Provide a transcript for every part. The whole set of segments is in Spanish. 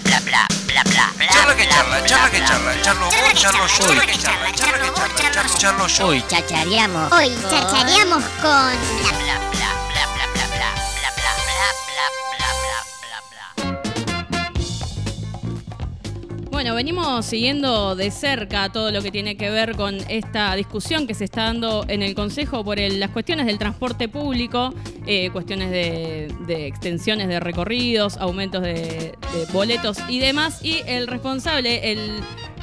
bla bla bla bla bla bla. Charla que charla, charla que charla, charlo vos, charlo yo, charla que charla, charla que charla, charlo, yo. Hoy chachareamos. Hoy chachareamos con Bla bla bla bla Bueno, venimos siguiendo de cerca todo lo que tiene que ver con esta discusión que se está dando en el Consejo por el- las cuestiones del transporte público, eh, cuestiones de, de extensiones de recorridos, aumentos de, de boletos y demás. Y el responsable, el,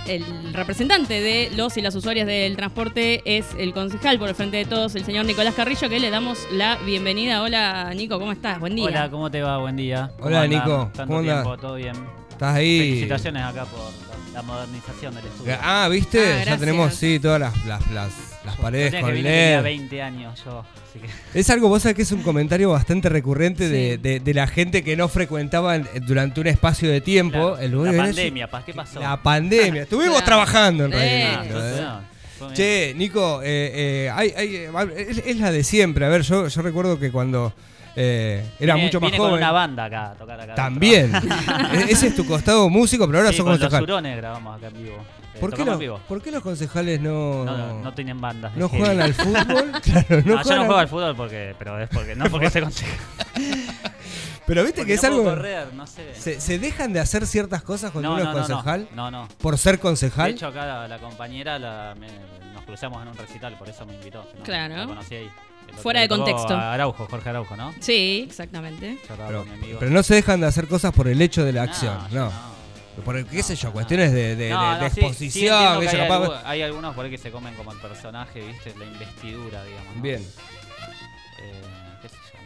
el representante de los y las usuarias del transporte es el concejal por el frente de todos, el señor Nicolás Carrillo, que le damos la bienvenida. Hola Nico, ¿cómo estás? Buen día. Hola, ¿cómo te va? Buen día. ¿Cómo Hola? Nico. ¿Cómo todo bien. Estás ahí. Felicitaciones acá por la, modernización del estudio. Ah, ¿viste? Ah, ya tenemos, sí, todas las, las, las, las paredes con que LED. 20 años yo, así que... Es algo, vos sabés que es un comentario bastante recurrente de, Sí. de- de la gente que no frecuentaba en- durante un espacio de tiempo Claro, el lugar la de- pandemia, pa, ¿qué pasó? La pandemia. Estuvimos Claro. trabajando en realidad. ¿eh? no. Che, Nico, eh, eh, hay- hay- es, es la de siempre. A ver, yo, yo recuerdo que cuando eh, era mucho más vine con joven. una banda acá a tocar acá. También. E- Ese es tu costado músico, pero ahora Sí, sos con los concejal. hurones grabamos acá en vivo. Eh, ¿Por qué, tocamos los, en vivo. ¿Por qué los concejales no, No, no, no tienen bandas. de no juegan al fútbol? Claro, no, No, yo no juego al fútbol porque, pero es porque, no porque se conseja. Pero viste que es algo. correr, no sé. Se, se dejan de hacer ciertas cosas cuando no, uno no, es concejal? no, no, no. ¿Por ser De concejal? hecho, acá la, la compañera la- me- nos cruzamos en un recital, por eso me invitó. ¿no? Claro. La conocí ahí. Fuera de contexto. a Araujo, Jorge Araujo, ¿no? Sí, exactamente. Pero, pero no se dejan de hacer cosas por el hecho de la No, acción. yo No. Por el- qué sé yo, cuestiones de, de- No, de- no, de sí, sí exposición. que hay, capaz- hay algunos por ahí que se comen como el personaje, ¿viste? La investidura, digamos. ¿no? Bien, Eh, qué sé yo,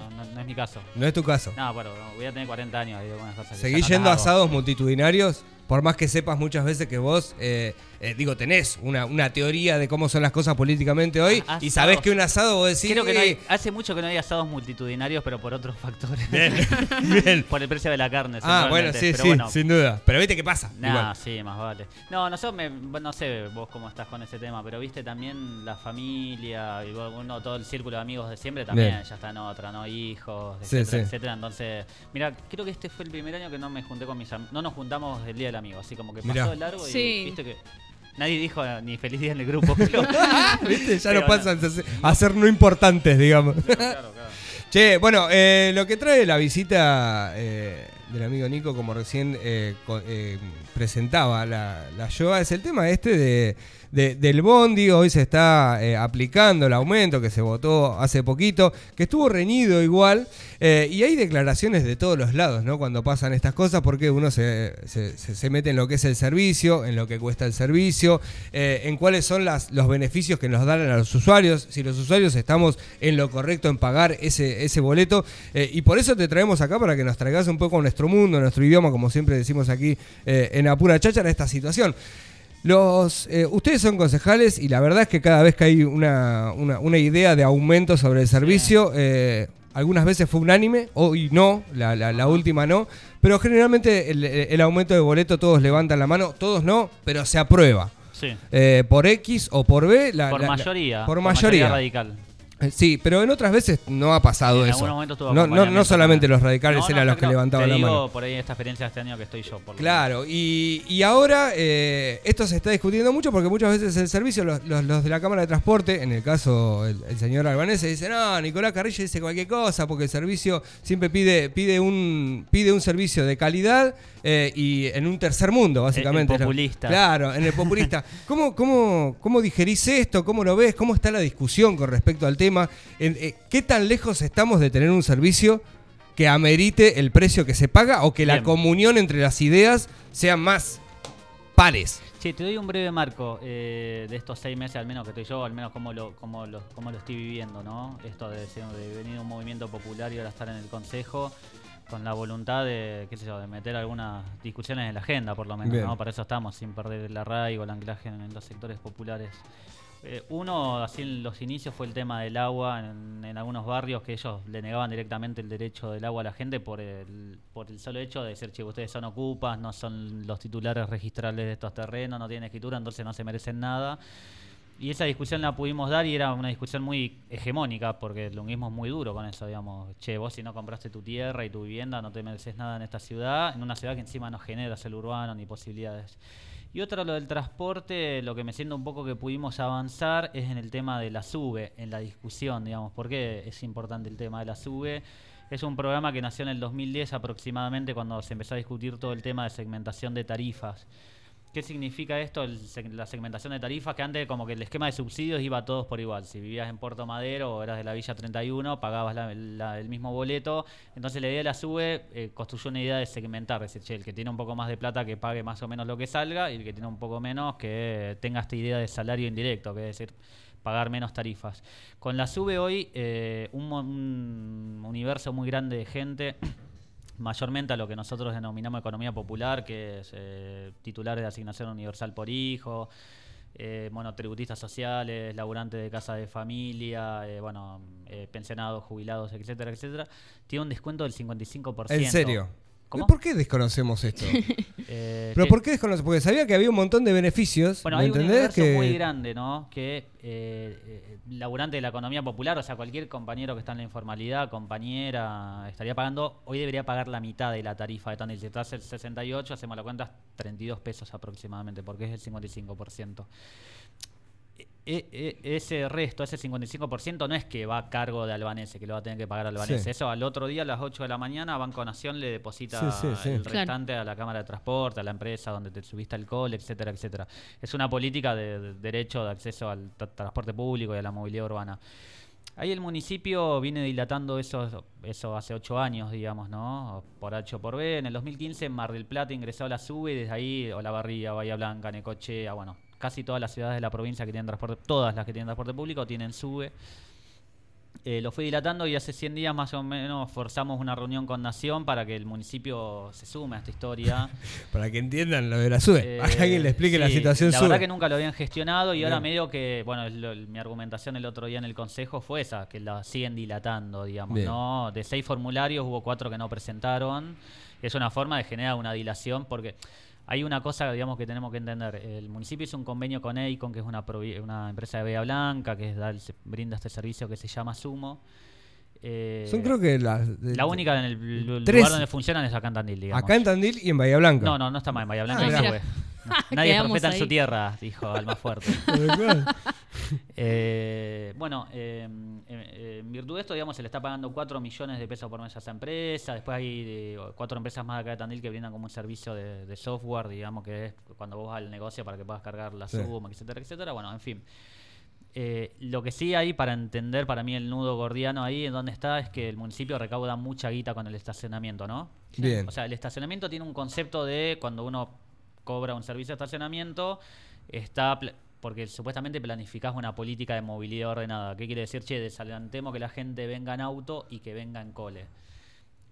no. No, no, no es mi caso. no es tu caso. No, bueno, voy a tener 40 años, hay algunas cosas que Seguís no yendo a asados multitudinarios, por más que sepas muchas veces que vos, eh, eh, digo, tenés una, una teoría de cómo son las cosas políticamente hoy Ah, y sabés que un asado vos decís. Creo que no hay- "Eh, hace mucho que no hay asados multitudinarios, pero por otros factores. bien. por el precio de la carne. Ah, bueno, sí, pero sí, bueno, sin duda. Pero viste qué pasa. Nah, Igual. sí, más vale. No, nosotros me, no sé vos cómo estás con ese tema, pero viste también la familia, y uno, todo el círculo de amigos de siempre también Bien. ya está en otra, ¿no? Hijos, Sí, etcétera, sí. etcétera. Entonces, mira, creo que este fue el primer año que no me junté con mis amigos, no nos juntamos el día del amigo, así como que pasó Mirá. de largo y Sí. viste que nadie dijo ni feliz día en el grupo. pero- ¿Viste? Ya Pero no pasan a ser- a ser no importantes, digamos. pero claro, claro. Che, bueno, eh, lo que trae la visita eh, del amigo Nico, como recién eh, co- eh, presentaba la, la yoga, es el tema este de, de- del bondi. Hoy se está eh, aplicando el aumento que se votó hace poquito, que estuvo reñido igual. eh, y hay declaraciones de todos los lados, ¿no? Cuando pasan estas cosas, porque uno se, se- mete en lo que es el servicio, en lo que cuesta el servicio, eh, en cuáles son las, los beneficios que nos dan a los usuarios, si los usuarios estamos en lo correcto en pagar ese, ese boleto. y por eso te traemos acá para que nos traigas un poco nuestro mundo, nuestro idioma, como siempre decimos aquí en Apura Cháchara, esta situación. Los, eh, ustedes son concejales y la verdad es que cada vez que hay una, una- una idea de aumento sobre el servicio, eh, algunas veces fue unánime, hoy no, la, la- la última no, pero generalmente el, el aumento de boleto todos levantan la mano, todos no, pero se aprueba. Sí. Eh, por X o por B. la- por la- la- mayoría. por mayoría. radical. Eh, Sí, pero en otras veces no ha pasado En eso. algunos momentos tuvo No, no, no solamente los radicales No, eran los que levantaban te la digo mano. por ahí esta experiencia de este año que estoy yo. Por Claro, y, y ahora eh, esto se está discutiendo mucho porque muchas veces el servicio, los, los- los de la Cámara de Transporte, en el caso el, el señor Albanese, dice, no, Nicolás Carrillo dice cualquier cosa porque el servicio siempre pide, pide, un, pide un servicio de calidad eh, y en un tercer mundo, básicamente. El- el populista. Claro, en el populista. ¿Cómo, cómo, ¿Cómo digerís esto? ¿Cómo lo ves? ¿Cómo está la discusión con respecto al tema? Eh, ¿Qué tan lejos estamos de tener un servicio que amerite el precio que se paga o que la comunión entre las ideas sean más pares? Sí, te doy un breve marco eh, de estos seis meses, al menos que estoy yo, al menos cómo lo, cómo lo, cómo lo estoy viviendo, ¿no? Esto de, de venir un movimiento popular y ahora estar en el consejo con la voluntad de, qué sé yo, de meter algunas discusiones en la agenda, por lo menos, Bien. ¿no? Para eso estamos, sin perder el arraigo, el anclaje en, los sectores populares. Eh, uno, así en los inicios, fue el tema del agua en, en algunos barrios que ellos le negaban directamente el derecho del agua a la gente por el, por el solo hecho de decir, che, ustedes son ocupas, no son los titulares registrales de estos terrenos, no tienen escritura, entonces no se merecen nada. Y esa discusión la pudimos dar y era una discusión muy hegemónica, porque el lunguismo es muy duro con eso, digamos. Che, vos si no compraste tu tierra y tu vivienda, no te mereces nada en esta ciudad, en una ciudad que encima no genera el urbano ni posibilidades. Y otra, lo del transporte, lo que me siento un poco que pudimos avanzar es en el tema de la SUBE, en la discusión, digamos. ¿Por qué es importante el tema de la SUBE? Es un programa que nació en el 2010 aproximadamente cuando se empezó a discutir todo el tema de segmentación de tarifas. ¿Qué significa esto? La segmentación de tarifas, que antes como que el esquema de subsidios iba a todos por igual. Si vivías en Puerto Madero o eras de la Villa 31, pagabas la- la- el mismo boleto. Entonces la idea de la SUBE eh, construyó una idea de segmentar, es decir, che, el que tiene un poco más de plata que pague más o menos lo que salga y el que tiene un poco menos que tenga esta idea de salario indirecto, que es decir, pagar menos tarifas. Con la SUBE hoy, eh, un, un universo muy grande de gente mayormente a lo que nosotros denominamos economía popular, que es eh, titulares de asignación universal por hijo, eh, monotributistas sociales, laburantes de casa de familia, eh, bueno, eh, pensionados, jubilados, etcétera, etcétera, tiene un descuento del 55%. ¿En serio? ¿Cómo? ¿Por qué desconocemos esto? Eh, ¿Pero por qué desconocemos? Porque sabía que había un montón de beneficios. Bueno, ¿me hay un universo que... muy grande, ¿no? Que eh, laburante de la economía popular, o sea, cualquier compañero que está en la informalidad, compañera, estaría pagando, hoy debería pagar la mitad de la tarifa de Tandil. Si estás el 68, hacemos la cuenta, 32 pesos aproximadamente, porque es el 55%. E- e- ese resto, ese 55%, no es que va a cargo de Albanese, que lo va a tener que pagar Albanese. Sí. Eso al otro día, a las 8 de la mañana, Banco Nación le deposita Sí, sí, sí. el Claro. restante a la Cámara de Transporte, a la empresa donde te subiste alcohol, etcétera, etcétera. Es una política de, de derecho de acceso al tra- transporte público y a la movilidad urbana. Ahí el municipio viene dilatando eso, eso hace ocho años, digamos, ¿no? Por H o por B. En el 2015 en Mar del Plata ingresó a la SUBE y desde ahí Olavarría, Bahía Blanca, Necochea, bueno, casi todas las ciudades de la provincia que tienen transporte, todas las que tienen transporte público tienen SUBE. Eh, lo fue dilatando y hace 100 días más o menos forzamos una reunión con Nación para que el municipio se sume a esta historia. Para que entiendan lo de la SUBE. Eh, Para que alguien le explique la situación La SUBE. verdad que nunca lo habían gestionado y ahora medio que, bueno, lo- mi argumentación el otro día en el consejo fue esa, que la siguen dilatando, digamos, Bien. ¿no? De seis formularios hubo cuatro que no presentaron. Es una forma de generar una dilación porque hay una cosa, digamos, que tenemos que entender. El municipio hizo un convenio con Eicon, que es una, una empresa de Bahía Blanca, que da el- brinda este servicio que se llama Sumo. Eh, Son creo que las... la única en el lugar donde funcionan es acá en Tandil, digamos. Acá en Tandil y en Bahía Blanca. No, no, no está más en Bahía Blanca. Ah, Nadie es profeta en su tierra, dijo Almafuerte. Tal cual. Eh, bueno, eh, eh, en virtud de esto, digamos, se le está pagando 4 millones de pesos por mes a esa empresa. Después hay cuatro empresas más acá de Tandil que brindan como un servicio de, de software, digamos, que es cuando vos vas al negocio para que puedas cargar la Sí. suma, etcétera, etcétera. Bueno, en fin. Eh, lo que sí hay para entender para mí el nudo gordiano ahí en donde está es que el municipio recauda mucha guita con el estacionamiento, ¿no? Bien. O sea, el estacionamiento tiene un concepto de cuando uno cobra un servicio de estacionamiento, está porque supuestamente planificás una política de movilidad ordenada. ¿Qué quiere decir? Che, desalentemos que la gente venga en auto y que venga en cole.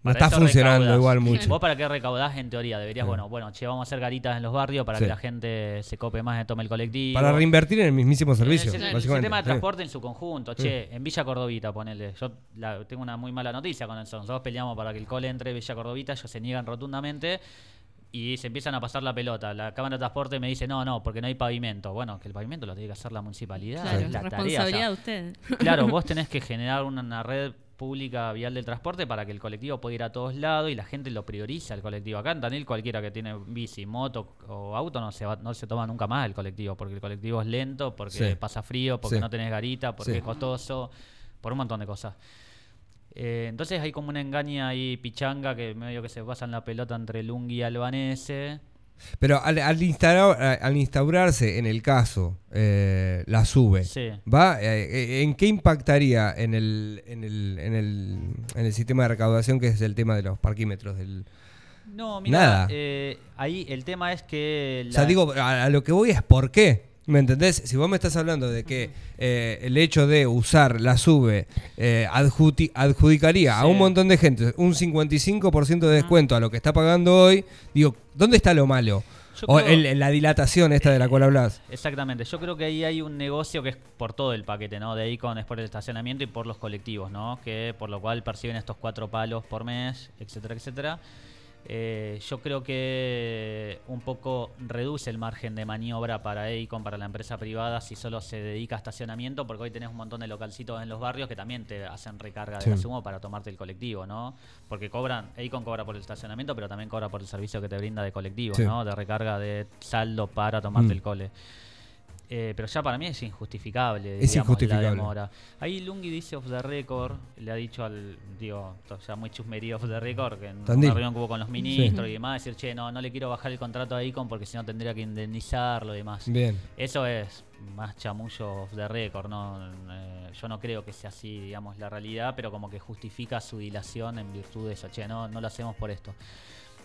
No está funcionando recaudás. igual mucho. ¿Vos para qué recaudás en teoría? Deberías, Sí. bueno, bueno, che, vamos a hacer garitas en los barrios para Sí. que la gente se cope más y tome el colectivo. Para reinvertir en el mismísimo servicio, El, el sistema de Sí. transporte en su conjunto. Che, en Villa Cordovita, ponele. Yo la- tengo una muy mala noticia con eso. Nosotros peleamos para que el cole entre Villa Cordovita, ellos se niegan rotundamente y se empiezan a pasar la pelota. La Cámara de Transporte me dice, no, no, porque no hay pavimento. Bueno, que el pavimento lo tiene que hacer la municipalidad. Claro, es la tarea, o sea, responsabilidad de ustedes. Claro, vos tenés que generar una, una red pública vial del transporte para que el colectivo pueda ir a todos lados y la gente lo prioriza el colectivo. Acá en Tanil cualquiera que tiene bici, moto o auto no se va, no se toma nunca más el colectivo, porque el colectivo es lento, porque Sí. pasa frío, porque Sí. no tenés garita, porque Sí. es costoso, por un montón de cosas. Eh, entonces hay como una engaña ahí pichanga que medio que se pasa en la pelota entre Lungi y Albanese. Pero al, al instaurar- al instaurarse en el caso eh, la sube, Sí. ¿va? Eh, ¿En qué impactaría en el, en, el, en, el, en el sistema de recaudación que es el tema de los parquímetros? Del... No, mira, eh, ahí el tema es que... O sea, digo, a, a lo que voy es por qué. ¿Me entendés? Si vos me estás hablando de que eh, el hecho de usar la sube eh, adjudicaría a un montón de gente un 55% de descuento a lo que está pagando hoy, digo, ¿dónde está lo malo? Yo O creo- el- el- la dilatación esta de la cual hablas. Exactamente, yo creo que ahí hay un negocio que es por todo el paquete, ¿no? De Icon es por el estacionamiento y por los colectivos, ¿no? Que por lo cual perciben estos cuatro palos por mes, etcétera, etcétera. Eh, yo creo que un poco reduce el margen de maniobra para Econ, para la empresa privada, si solo se dedica a estacionamiento, porque hoy tenés un montón de localcitos en los barrios que también te hacen recarga de Sí. la sumo para tomarte el colectivo, ¿no? Porque cobran, Econ cobra por el estacionamiento, pero también cobra por el servicio que te brinda de colectivo, Sí. ¿no? De recarga de saldo para tomarte Mm. el cole. Eh, pero ya para mí es injustificable. Es digamos, injustificable. La demora. Ahí Lungi dice off the record, le ha dicho al, digo, ya muy chusmería off the record, que en Tandil. una reunión que hubo con los ministros y demás, decir, che, no, no le quiero bajar el contrato a Icon porque si no tendría que indemnizarlo y demás. Bien. Eso es más chamullo off the record, ¿no? Eh, yo no creo que sea así, digamos, la realidad, pero como que justifica su dilación en virtud de eso, che, no, no lo hacemos por esto.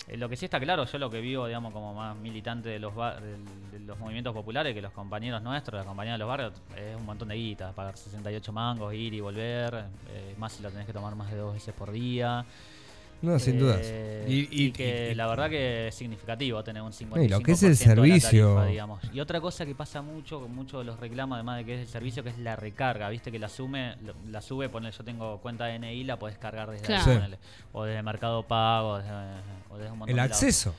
Eh, lo que sí está claro, yo lo que vivo, digamos, como más militante de los, de los movimientos populares, que los compañeros nuestros, las compañías de los barrios, es un montón de guita, pagar 68 mangos, ir y volver, eh, más si lo tenés que tomar más de dos veces por día. No, sin Eh, dudas. Y, que la verdad que es significativo tener un 55% Y lo que es el de la servicio. tarifa, digamos. Y otra cosa que pasa mucho, con muchos de los reclamos, además de que es el servicio, que es la recarga, viste que la sume, lo- la sube, ponele, yo tengo cuenta de NI, la podés cargar desde ahí, Claro. Sí. ponele, o desde Mercado Pago, desde, o desde un montón El de lados. acceso.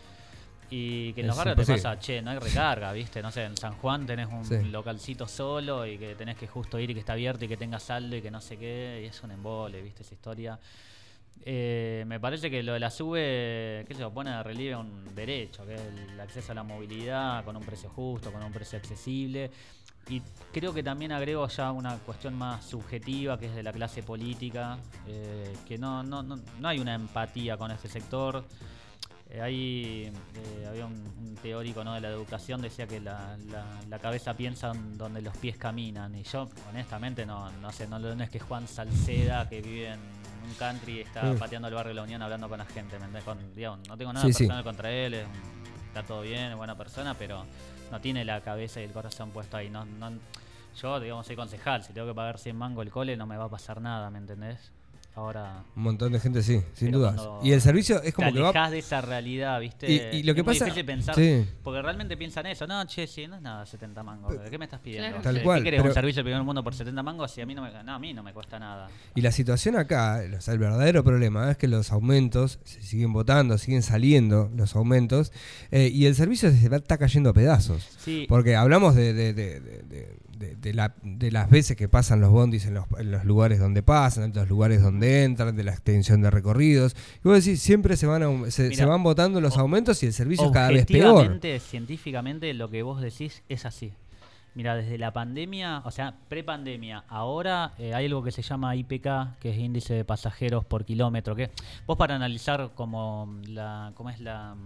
Y que en los barrios te pasa, che, no hay recarga, ¿viste? No sé, en San Juan tenés un Sí. localcito solo y que tenés que justo ir y que está abierto y que tenga saldo y que no sé qué, y es un embole, ¿viste? Esa historia. Eh, me parece que lo de la sube, qué yo, pone de relieve un derecho, que es el acceso a la movilidad con un precio justo, con un precio accesible. Y creo que también agrego ya una cuestión más subjetiva, que es de la clase política, eh, que no, no, no, no hay una empatía con este sector. Eh, ahí eh, había un, un teórico ¿no? de la educación decía que la, la- la cabeza piensa en donde los pies caminan y yo honestamente no, no sé no, es que Juan Salceda que vive en un country está pateando el barrio de la Unión hablando con la gente ¿me? Con- digamos, no tengo nada Sí, sí. personal contra él es está todo bien es buena persona pero no tiene la cabeza y el corazón puesto ahí no, no- yo digamos soy concejal si tengo que pagar 100 mango el cole no me va a pasar nada ¿me entendés? Ahora Un montón de gente, sí, sin dudas. Y el servicio es como te que va. alejás de esa realidad, ¿viste? Y- y lo que muy pasa- difícil pensar, sí. porque realmente piensan eso. No, che, si no es nada 70 mangos. ¿Qué me estás pidiendo? Claro. Tal ¿Qué cual, querés, pero- un servicio del primer mundo por 70 mangos? Si a mí no me, no, a mí no me cuesta nada. Y la situación acá, o sea, el verdadero problema es que los aumentos se siguen votando, siguen saliendo los aumentos, eh, y el servicio se está cayendo a pedazos. Sí, Porque hablamos de, de- de- de- de- de- la- de las veces que pasan los bondis en los, en los lugares donde pasan, en los lugares donde entran, de la extensión de recorridos. Y vos decís, siempre se van, aum- se, van votando los aumentos y el servicio es cada vez peor. científicamente, lo que vos decís es así. Mira, desde la pandemia, o sea, prepandemia, ahora eh, hay algo que se llama IPK, que es índice de pasajeros por kilómetro, que vos para analizar como la, cómo es la,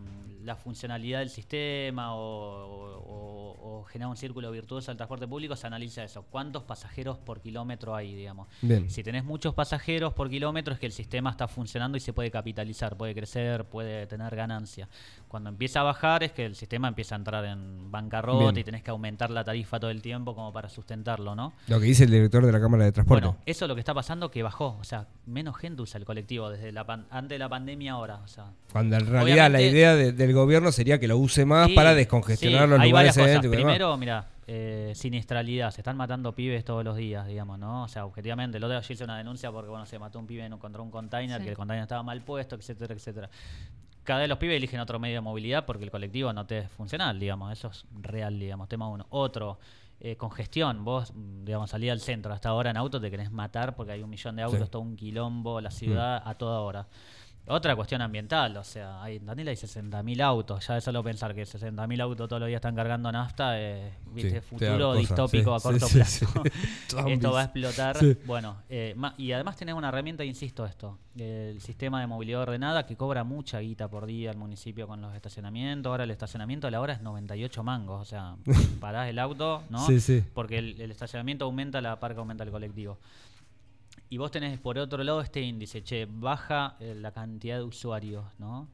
la funcionalidad del sistema o, o- o generar un círculo virtuoso al transporte público, se analiza eso. ¿Cuántos pasajeros por kilómetro hay, digamos? Bien. Si tenés muchos pasajeros por kilómetro es que el sistema está funcionando y se puede capitalizar, puede crecer, puede tener ganancia. Cuando empieza a bajar es que el sistema empieza a entrar en bancarrota Bien. y tenés que aumentar la tarifa todo el tiempo como para sustentarlo, ¿no? Lo que dice el director de la Cámara de Transporte. Bueno, eso es lo que está pasando que bajó, o sea, menos gente usa el colectivo desde la pan- antes de la pandemia ahora, o sea, Cuando en realidad la idea de- del gobierno sería que lo use más Sí, para descongestionar sí, los hay lugares varias cosas. Primero, mira, eh, siniestralidad, se están matando pibes todos los días, digamos, ¿no? O sea, objetivamente, el otro día yo hice una denuncia porque, bueno, se mató un pibe en un- contra un container, Sí. que el container estaba mal puesto, etcétera, etcétera. Cada vez los pibes eligen otro medio de movilidad porque el colectivo no te es funcional, digamos, eso es real, digamos, tema uno. Otro, eh, congestión, vos, mm, digamos, salí al centro hasta ahora en auto, te querés matar porque hay un millón de autos, Sí. Mm. todo un quilombo, la ciudad a toda hora. Otra cuestión ambiental, o sea, hay, en Daniel hay 60.000 autos, ya de solo pensar que 60.000 autos todos los días están cargando nafta, eh, viste, Sí, futuro distópico sí, a corto sí, plazo. esto va a explotar. Bueno, eh, y además tenés una herramienta, insisto, esto, el sistema de movilidad ordenada que cobra mucha guita por día al municipio con los estacionamientos. Ahora el estacionamiento a la hora es 98 mangos, o sea, parás el auto, ¿no? Sí, sí. Porque el, el estacionamiento aumenta, la parca aumenta el colectivo. Y vos tenés por otro lado este índice, che, baja eh, la cantidad de usuarios, ¿no?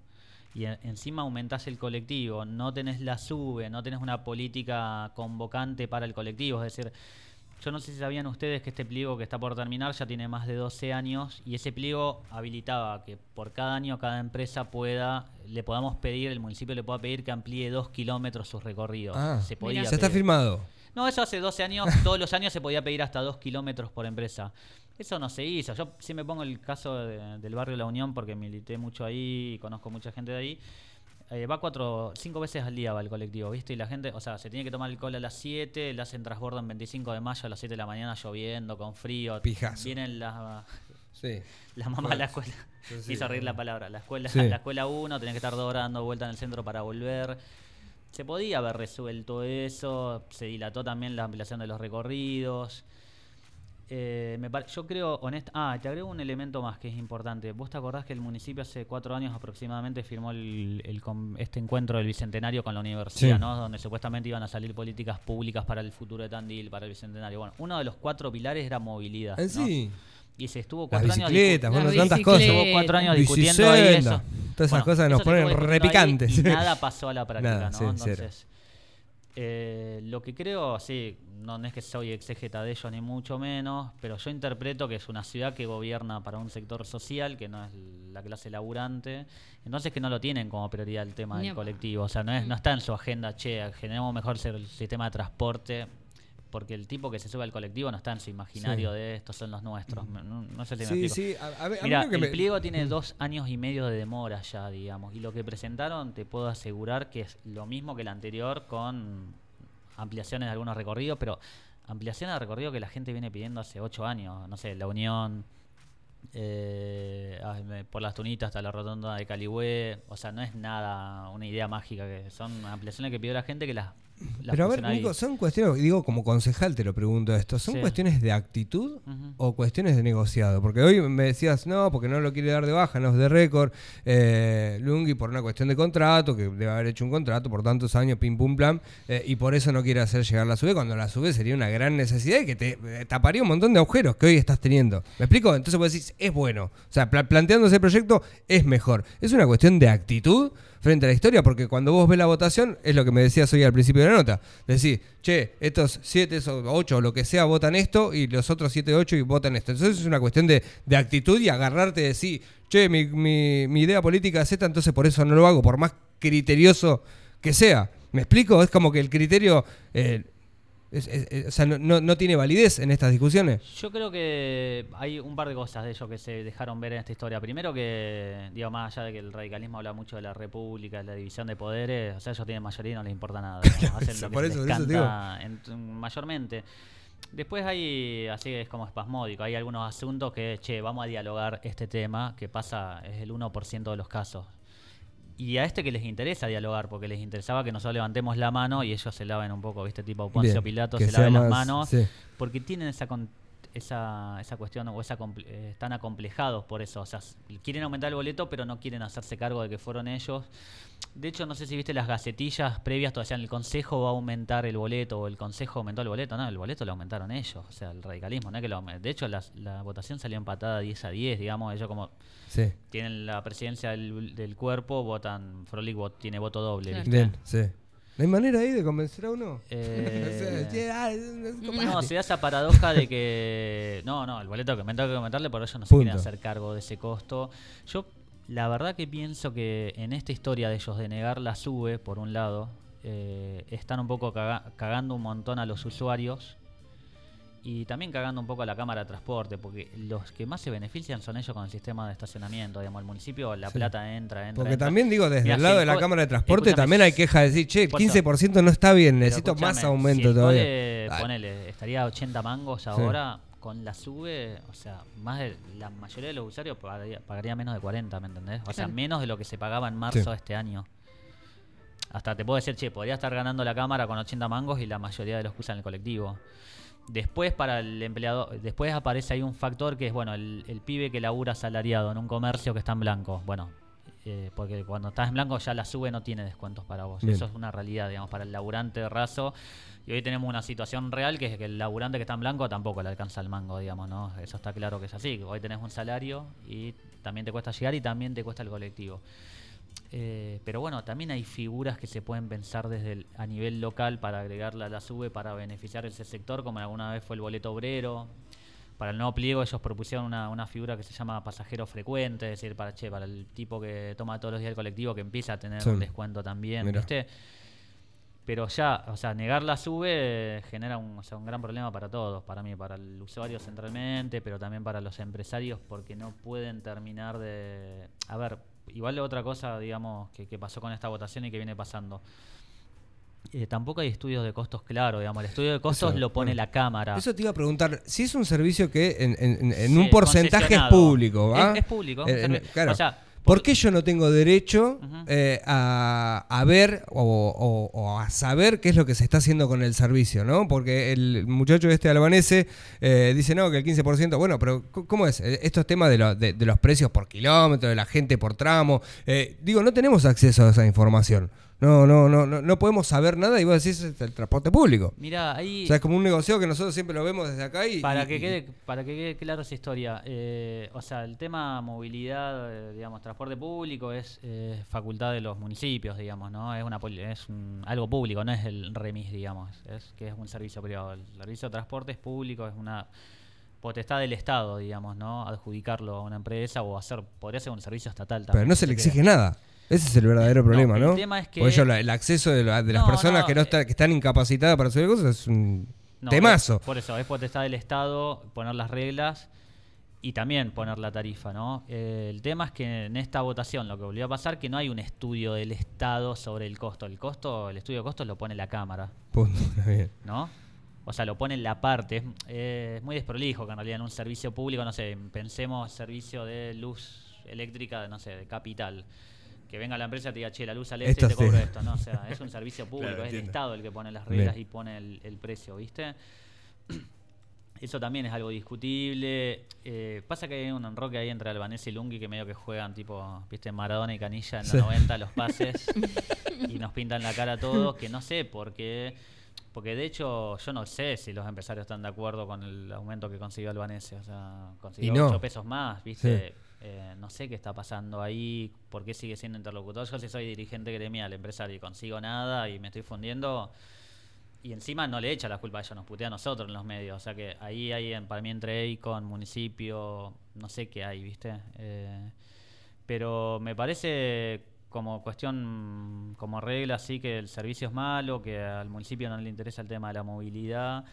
Y en- encima aumentás el colectivo, no tenés la sube, no tenés una política convocante para el colectivo, es decir, yo no sé si sabían ustedes que este pliego que está por terminar ya tiene más de 12 años y ese pliego habilitaba que por cada año cada empresa pueda, le podamos pedir, el municipio le pueda pedir que amplíe dos kilómetros sus recorridos. Ah, se podía Mirá. Ya está firmado. No, eso hace 12 años, todos los años se podía pedir hasta 2 kilómetros por empresa. Eso no se hizo. Yo siempre pongo el caso de- del barrio La Unión porque milité mucho ahí y conozco mucha gente de ahí. Eh, va cuatro, cinco veces al día va el colectivo, ¿viste? Y la gente, o sea, se tiene que tomar el col a las 7, le hacen transbordo en 25 de mayo a las 7 de la mañana lloviendo, con frío. Pijazo. Vienen las, Sí. las mamás a la escuela. Sí, Me sí. hizo reír la palabra. La escuela, Sí. la escuela 1, tenés que estar dos horas dando vuelta en el centro para volver. Se podía haber resuelto eso, se dilató también la ampliación de los recorridos. Eh, me pare- yo creo, honest ah, te agrego un elemento más que es importante. ¿Vos te acordás que el municipio hace cuatro años aproximadamente firmó el, el con- este encuentro del Bicentenario con la universidad, Sí. ¿no? Donde supuestamente iban a salir políticas públicas para el futuro de Tandil, para el Bicentenario. Bueno, uno de los cuatro pilares era movilidad. Ah, ¿no? sí. Y se estuvo Las cuatro años bicicletas, discu- bueno, Las tantas cosas. Estuvo cuatro años discutiendo ahí Bicicenda, eso. Todas esas cosas nos ponen estuvo re discutiendo ahí picantes. Y nada pasó a la práctica, Nada, ¿no? sí, cero. Eh, lo que creo, sí, no, no es que soy exégeta de ellos ni mucho menos, pero yo interpreto que es una ciudad que gobierna para un sector social, que no es la clase laburante, entonces que no lo tienen como prioridad el tema del colectivo, o sea, no, es, no está en su agenda, che, generemos mejor el sistema de transporte. Porque el tipo que se sube al colectivo no está en su imaginario Sí. de estos son los nuestros. No, no sé si me Sí, explico. sí. A, a Mira, el me- pliego tiene dos años y medio de demora ya, digamos. Y lo que presentaron, te puedo asegurar que es lo mismo que el anterior con ampliaciones de algunos recorridos, pero ampliaciones de recorrido que la gente viene pidiendo hace ocho años. No sé, La Unión, eh, me- por las tunitas hasta la rotonda de Caligüe. O sea, no es nada una idea mágica, que son ampliaciones que pidió la gente que las... Pero a ver. Nico, son cuestiones, digo, como concejal te lo pregunto esto, ¿son Sí. cuestiones de actitud o cuestiones de negociado? Porque hoy me decías, no, porque no lo quiere dar de baja, no es de récord, eh, Lungi por una cuestión de contrato, que debe haber hecho un contrato por tantos años, pim pum plam, eh, y por eso no quiere hacer llegar la SUBE, cuando la SUBE sería una gran necesidad y que te eh, taparía un montón de agujeros que hoy estás teniendo. ¿Me explico? Entonces vos decís, es bueno. O sea, pla- planteándose el proyecto es mejor. Es una cuestión de actitud frente a la historia, porque cuando vos ves la votación, es lo que me decías hoy al principio de la nota. Decís, che, estos siete o ocho o lo que sea votan esto y los otros siete o ocho y votan esto. Entonces es una cuestión de, de actitud y agarrarte y decir, che, mi, mi- mi idea política es esta, entonces por eso no lo hago, por más criterioso que sea. ¿Me explico? Es como que el criterio... eh, es- es- es- o sea, no, no- no tiene validez en estas discusiones. Yo creo que hay un par de cosas de ellos que se dejaron ver en esta historia. Primero que, digo, más allá de que el radicalismo habla mucho de la república, de la división de poderes, o sea, ellos tienen mayoría y no les importa nada. ¿no? Hacen lo que Por se eso- les por canta en- mayormente. Después hay, así es como espasmódico, hay algunos asuntos que, che, vamos a dialogar este tema, que pasa, es el 1% de los casos. Y a este que les interesa dialogar, porque les interesaba que nosotros levantemos la mano y ellos se laven un poco, ¿viste? Tipo Poncio Bien, Pilato se sea laven las manos sí. porque tienen esa con- esa, esa cuestión o esa comple- eh, están acomplejados por eso, o sea, quieren aumentar el boleto pero no quieren hacerse cargo de que fueron ellos. De hecho, no sé si viste las gacetillas previas, todavía decían el consejo va a aumentar el boleto o el consejo aumentó el boleto, no, el boleto lo aumentaron ellos, o sea, el radicalismo, no es que lo De hecho, las- la votación salió empatada 10 a 10, digamos, ellos como Sí. tienen la presidencia del, del cuerpo, votan, Frolic vot- tiene voto doble. Bien, sí. ¿No hay manera ahí de convencer a uno? Eh, No, compadre. se da esa paradoja de que. No, no, el boleto que me tengo que comentarle, por ellos no se quieren Punto. hacer cargo de ese costo. Yo, la verdad que pienso que en esta historia de ellos de negar la sube, por un lado, eh, están un poco caga- cagando un montón a los usuarios y también cagando un poco a la Cámara de Transporte, porque los que más se benefician son ellos con el sistema de estacionamiento. Digamos, el municipio, la Sí. plata entra, entra. Porque entra. también digo, desde Mirá, el lado si de la co- Cámara de Transporte también hay queja de decir, che, el por eso- 15% no está bien, necesito más aumento si todavía. cole, ponele, estaría a 80 mangos ahora, con la sube, o sea, más de la mayoría de los usuarios pagaría, pagaría menos de 40, ¿me entendés? O sea, Claro. menos de lo que se pagaba en marzo Sí. de este año. Hasta te puedo decir, che, podría estar ganando la cámara con 80 mangos y la mayoría de los que usan el colectivo. Después para el empleado, después aparece ahí un factor que es, bueno, el, el pibe que labura asalariado en un comercio que está en blanco. Bueno, eh, porque cuando estás en blanco ya la sube no tiene descuentos para vos. Bien. Eso es una realidad, digamos, para el laburante raso. Y hoy tenemos una situación real que es que el laburante que está en blanco tampoco le alcanza el mango, digamos, ¿no? Eso está claro que es así. Hoy tenés un salario y también te cuesta llegar y también te cuesta el colectivo. Eh, pero bueno, también hay figuras que se pueden pensar desde el- a nivel local para agregarla a la SUBE para beneficiar ese sector, como alguna vez fue el boleto obrero. Para el nuevo pliego ellos propusieron una, una figura que se llama pasajero frecuente, es decir, para, che, para el tipo que toma todos los días el colectivo que empieza a tener Sí. un descuento también, ¿viste? Pero ya, o sea, negar la sube eh, genera un, o sea, un gran problema para todos, para mí, para el usuario centralmente, pero también para los empresarios porque no pueden terminar de... A ver, igual otra cosa, digamos, que, que pasó con esta votación y que viene pasando. Eh, tampoco hay estudios de costos claros, digamos. El estudio de costos Eso, lo pone bueno. la Cámara. Eso te iba a preguntar, si es un servicio que en, en- en Sí, un porcentaje es público, ¿va? Es- es público, Eh, claro. o sea, ¿Por qué yo no tengo derecho eh, a, a ver o, o- o a saber qué es lo que se está haciendo con el servicio, ¿no? Porque el muchacho este albanese eh, dice, no, que el 15%, bueno, pero ¿cómo es? Eh, Estos temas de, lo- de- de los precios por kilómetro, de la gente por tramo, eh, digo, no tenemos acceso a esa información. No, no, no, no, no podemos saber nada y vos decís es el transporte público. Mira, ahí... O sea, es como un negocio que nosotros siempre lo vemos desde acá y... Para y- que quede, para que quede claro esa historia, eh, o sea, el tema movilidad, eh, digamos, transporte público es eh, facultad de los municipios, digamos, ¿no? Es una es un- algo público, no es el remis, digamos, es que es un servicio privado. El servicio de transporte es público, es una potestad del Estado, digamos, ¿no? Adjudicarlo a una empresa o hacer, podría ser un servicio estatal también. Pero no se le exige nada. Ese es el verdadero No, problema, el ¿no? tema es que- Porque ellos, la- el acceso de, la- de las No, personas no, que no eh, está- que están incapacitadas para hacer cosas es un No, temazo. es- por eso, es potestad del Estado poner las reglas y también poner la tarifa, ¿no? Eh, el tema es que en esta votación lo que volvió a pasar que no hay un estudio del Estado sobre el costo. El costo, el estudio de costos lo pone la Cámara, Punto, está bien. ¿no? O sea, lo pone en la parte. Es, eh, es muy desprolijo que en realidad en un servicio público, no sé, pensemos servicio de luz eléctrica, no sé, de capital. Que venga la empresa y te diga, che, la luz al este Esto te sí. cobro esto, ¿no? O sea, es un servicio público, Claro, es el. Estado el que pone las reglas Bien. y pone el, el precio, ¿viste? Eso también es algo discutible. Eh, pasa que hay un enroque ahí entre Albanese y Lungi que medio que juegan tipo, viste, Maradona y Canilla en Sí. los 90 los pases y nos pintan la cara a todos, que no sé por qué. Porque de hecho yo no sé si los empresarios están de acuerdo con el aumento que consiguió Albanese. O sea, consiguió Y no. 8 pesos más, viste. Sí. Eh, no sé qué está pasando ahí, por qué sigue siendo interlocutor. Yo si soy dirigente gremial, empresario y consigo nada y me estoy fundiendo, y encima no le echa la culpa a ellos, nos putea a nosotros en los medios. O sea que ahí hay para mí entre EICON, municipio, no sé qué hay, ¿viste? Eh, pero me parece como cuestión, como regla, sí que el servicio es malo, que al municipio no le interesa el tema de la movilidad,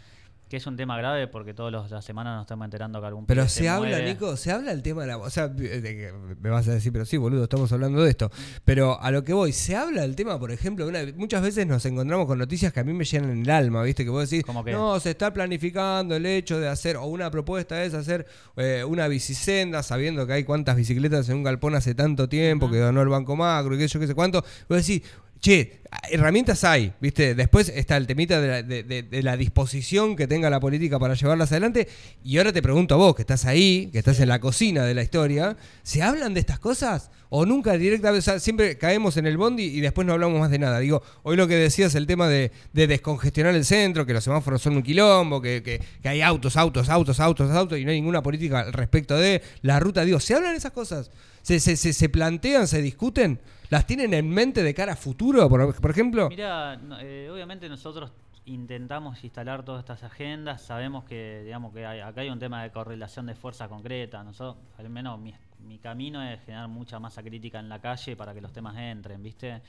que es un tema grave porque todas las semanas nos estamos enterando que algún Pero se habla. Nico, se habla el tema de la... O sea, de que me vas a decir, pero sí, boludo, estamos hablando de esto. Pero a lo que voy, se habla del tema, por ejemplo, una- muchas veces nos encontramos con noticias que a mí me llenan el alma, ¿viste? Que vos decís, no, se está planificando el hecho de hacer, o una propuesta es hacer eh, una bicisenda, sabiendo que hay cuántas bicicletas en un galpón hace tanto tiempo, que donó el Banco Macro y que yo qué sé cuánto. Vos decís, che, herramientas hay, ¿viste? Después está el temita de la, de- de- de la disposición que tenga la política para llevarlas adelante. Y ahora te pregunto a vos, que estás ahí, que estás en la cocina de la historia, ¿se hablan de estas cosas? ¿O nunca directamente, o sea, siempre caemos en el bondi y después no hablamos más de nada? Digo, hoy lo que decías, el tema de, de descongestionar el centro, que los semáforos son un quilombo, que, que- que hay autos, autos, autos, autos, autos, y no hay ninguna política al respecto de la ruta. Digo, ¿se hablan esas cosas? ¿Se, se, se, se plantean, se discuten? ¿Las tienen en mente de cara a futuro, por, por ejemplo? Mira, no, eh, obviamente nosotros intentamos instalar todas estas agendas, sabemos que digamos que hay- acá hay un tema de correlación de fuerza concreta, nosotros, al menos mi, mi camino es generar mucha masa crítica en la calle para que los temas entren, ¿viste?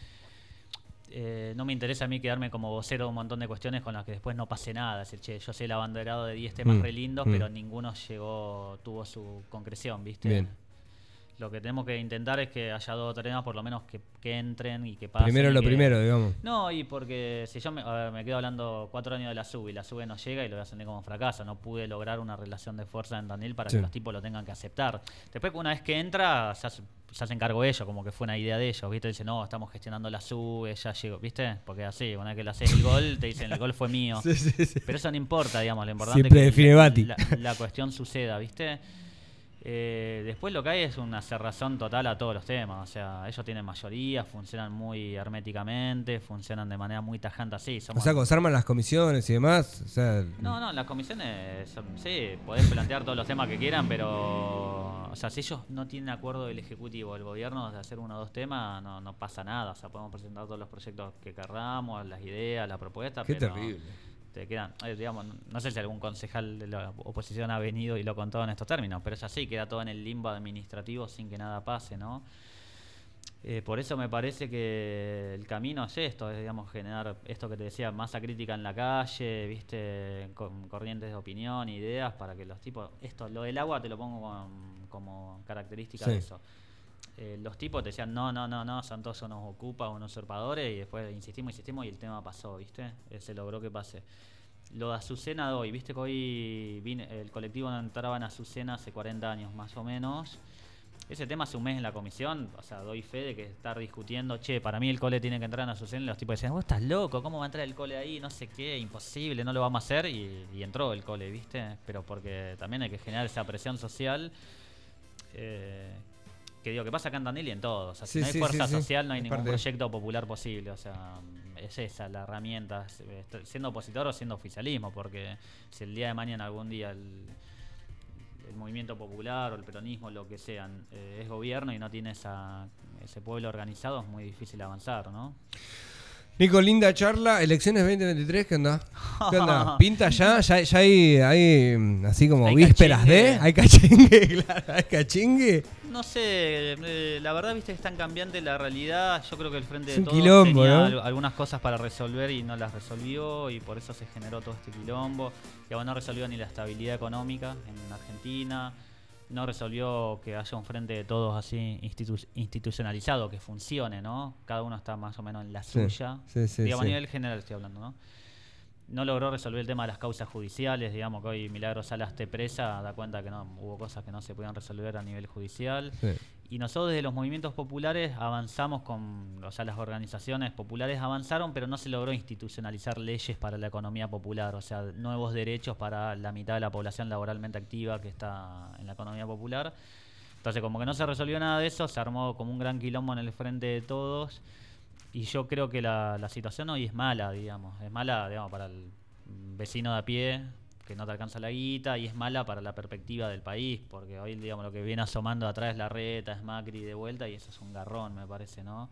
Eh, no me interesa a mí quedarme como vocero de un montón de cuestiones con las que después no pase nada. Es decir, che, yo sé el abanderado de 10 temas Mm, re lindos, mm. pero ninguno llegó, tuvo su concreción, ¿viste? Bien. Lo que tenemos que intentar es que haya dos o tres temas por lo menos que, que entren y que pasen. Primero lo que- primero, digamos. no, y porque si yo me, a ver, me quedo hablando cuatro años de la SUB y la SUB no llega y lo voy a sentir como fracaso. No pude lograr una relación de fuerza en Daniel para Sí. que los tipos lo tengan que aceptar. Después, una vez que entra, se, hace- se hacen cargo ellos, como que fue una idea de ellos, ¿viste? Dicen, no, estamos gestionando la SUB, ya llegó, ¿viste? Porque así, una vez que le haces el gol, te dicen, el gol fue mío. Sí, sí, sí. Pero eso no importa, digamos, lo importante Siempre es que la- la cuestión suceda, ¿viste? Eh, después lo que hay es una cerrazón total a todos los temas. O sea, ellos tienen mayoría, funcionan muy herméticamente, funcionan de manera muy tajante así. O Somos, sea, cuando se arman las comisiones y demás, o sea, no, no, las comisiones, son- sí, podés plantear todos los temas que quieran, pero, o sea, si ellos no tienen acuerdo del Ejecutivo, del Gobierno, de hacer uno o dos temas, no, no pasa nada. O sea, podemos presentar todos los proyectos que querramos, las ideas, las propuestas, qué pero terrible. Te quedan, eh, digamos, no sé si algún concejal de la oposición ha venido y lo contó en estos términos, pero es así, queda todo en el limbo administrativo sin que nada pase, ¿no? Eh, por eso me parece que el camino es esto, es digamos generar esto que te decía, masa crítica en la calle, viste, con corrientes de opinión, ideas, para que los tipos, esto, lo del agua te lo pongo como, como característica de eso. Eh, los tipos te decían, no, no, no, no, son todos unos ocupas, unos usurpadores, y después insistimos, insistimos y el tema pasó, viste, Eh, se logró que pase. Lo de Azucena de hoy, viste que hoy vine- el colectivo no entraba en Azucena hace 40 años más o menos. Ese tema hace un mes en la comisión, o sea, doy fe de que estar discutiendo, che, para mí el cole tiene que entrar en Azucena, y los tipos decían, vos estás loco, ¿cómo va a entrar el cole ahí? No sé qué, imposible, no lo vamos a hacer, y, entró el cole, ¿viste? Pero porque también hay que generar esa presión social, eh, que digo, que pasa acá en Tandil y en todos, o sea, Sí, si no hay sí, fuerza sí, social, no hay Es ningún parte proyecto popular posible, o sea, es esa la herramienta, siendo opositor o siendo oficialismo, porque si el día de mañana algún día el, el movimiento popular o el peronismo, lo que sean, eh, es gobierno y no tiene esa, ese pueblo organizado, es muy difícil avanzar, ¿no? Nico, linda charla. Elecciones 2023, ¿qué onda? ¿Qué onda? ¿Pinta ya? ¿Ya, ya hay, hay, mm, así como Hay vísperas cachingue. de? ¿Hay cachingue? Claro, ¿hay cachingue? No sé, eh, la verdad, viste, es tan cambiante la realidad. Yo creo que el Frente Es de un Todos quilombo, tenía algunas cosas para resolver y no las resolvió y por eso se generó todo este quilombo. Y bueno, no resolvió ni la estabilidad económica en Argentina, no resolvió que haya un Frente de Todos así institu- institucionalizado, que funcione, ¿no? Cada uno está más o menos en la Sí, suya. sí, sí, digamos, sí. a nivel general estoy hablando, ¿no? No logró resolver el tema de las causas judiciales, digamos que hoy Milagro Salas esté presa, da cuenta que no hubo cosas que no se podían resolver a nivel judicial. Y nosotros desde los movimientos populares avanzamos con, o sea, las organizaciones populares avanzaron, pero no se logró institucionalizar leyes para la economía popular, o sea, nuevos derechos para la mitad de la población laboralmente activa que está en la economía popular. Entonces, como que no se resolvió nada de eso, se armó como un gran quilombo en el frente de todos. Y yo creo que la, la situación hoy es mala, digamos. Es mala, digamos, para el vecino de a pie, que no te alcanza la guita, y es mala para la perspectiva del país, porque hoy, digamos, lo que viene asomando atrás es la reta, es Macri de vuelta, y eso es un garrón, me parece, ¿no?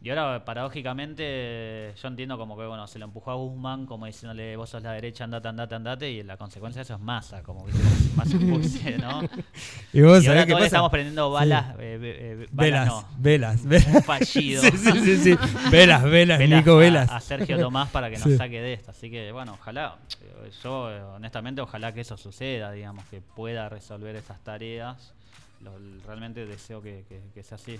Y ahora, paradójicamente, yo entiendo como que, bueno, se lo empujó a Guzmán como diciéndole, vos sos la derecha, andate, andate, andate, y la consecuencia de eso es masa, como que más impulse, ¿no? ¿Y vos y ahora qué pasa? estamos prendiendo balas, eh, eh, eh, balas Velas, no, velas, velas. un fallido. Sí, sí, sí, sí. Velas, velas, Velas Nico, a- velas. A, Sergio Tomás para que nos Sí. saque de esta. Así que, bueno, ojalá, eh, yo eh, honestamente, ojalá que eso suceda, digamos, que pueda resolver estas tareas. Lo- realmente deseo que, que- que sea así.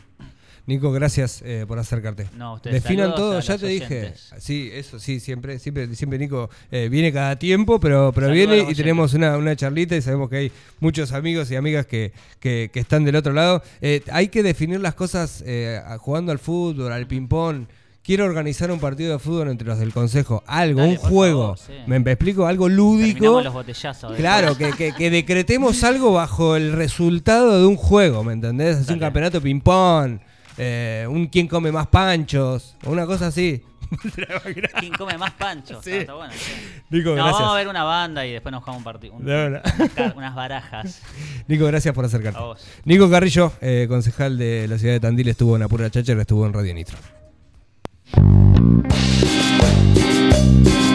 Nico, gracias eh, por acercarte. No, ustedes, Definan todo, ya te dije. Sí, eso sí, siempre, siempre, siempre Nico eh, viene cada tiempo, pero, pero Saludos viene y tenemos una, una charlita y sabemos que hay muchos amigos y amigas que, que- están del otro lado. Eh, hay que definir las cosas eh, jugando al fútbol, al ping-pong. Quiero organizar un partido de fútbol entre los del consejo. Algo, Dale, un juego. favor, sí. ¿Me, me explico? Algo lúdico. Los botellazos. ¿eh? Claro, que, que- que decretemos algo bajo el resultado de un juego, ¿me entendés? Así un campeonato ping-pong, eh, un quién come más panchos, o una cosa así. ¿Quién come más pancho? Sí. Está, está bueno, sí. Nico, No, gracias. vamos a ver una banda y después nos jugamos un partido. un- unas barajas. Nico, gracias por acercarte. A vos. Nico Carrillo, eh, concejal de la ciudad de Tandil, estuvo en Apura Cháchara, estuvo en Radio Nitro. Thank you.